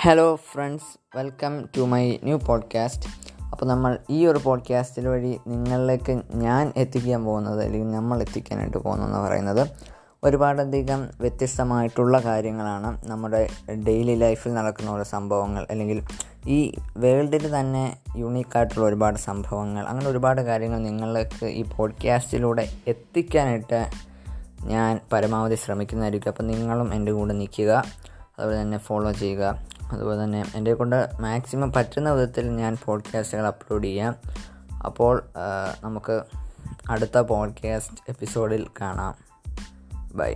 Hello friends welcome to my new podcast അപ്പോൾ നമ്മൾ ഈ ഒരു പോഡ്കാസ്റ്റിൽ വഴി നിങ്ങളിലേക്ക് ഞാൻ എത്തിക്കാൻ പോകുന്നത് അല്ലെങ്കിൽ നമ്മൾ എത്തിക്കാനായിട്ട് പോകുന്നതെന്ന് പറയുന്നത് ഒരുപാടധികം വ്യത്യസ്തമായിട്ടുള്ള കാര്യങ്ങളാണ് നമ്മുടെ ഡെയിലി ലൈഫിൽ നടക്കുന്ന ഓരോ സംഭവങ്ങൾ അല്ലെങ്കിൽ ഈ വേൾഡിൽ തന്നെ യുണീക്കായിട്ടുള്ള ഒരുപാട് സംഭവങ്ങൾ. അങ്ങനെ ഒരുപാട് കാര്യങ്ങൾ നിങ്ങൾക്ക് ഈ പോഡ്കാസ്റ്റിലൂടെ എത്തിക്കാനായിട്ട് ഞാൻ പരമാവധി ശ്രമിക്കുന്നതായിരിക്കും. അപ്പോൾ നിങ്ങളും എന്റെ കൂടെ നിൽക്കുക. അതുപോലെ തന്നെ ഫോളോ ചെയ്യുക. അതുപോലെ തന്നെ എന്റെ കൊണ്ട് മാക്സിമം പറ്റുന്ന വിധത്തിൽ ഞാൻ പോഡ്കാസ്റ്റുകൾ അപ്ലോഡ് ചെയ്യാം. അപ്പോൾ നമുക്ക് അടുത്ത പോഡ്കാസ്റ്റ് എപ്പിസോഡിൽ കാണാം. ബൈ.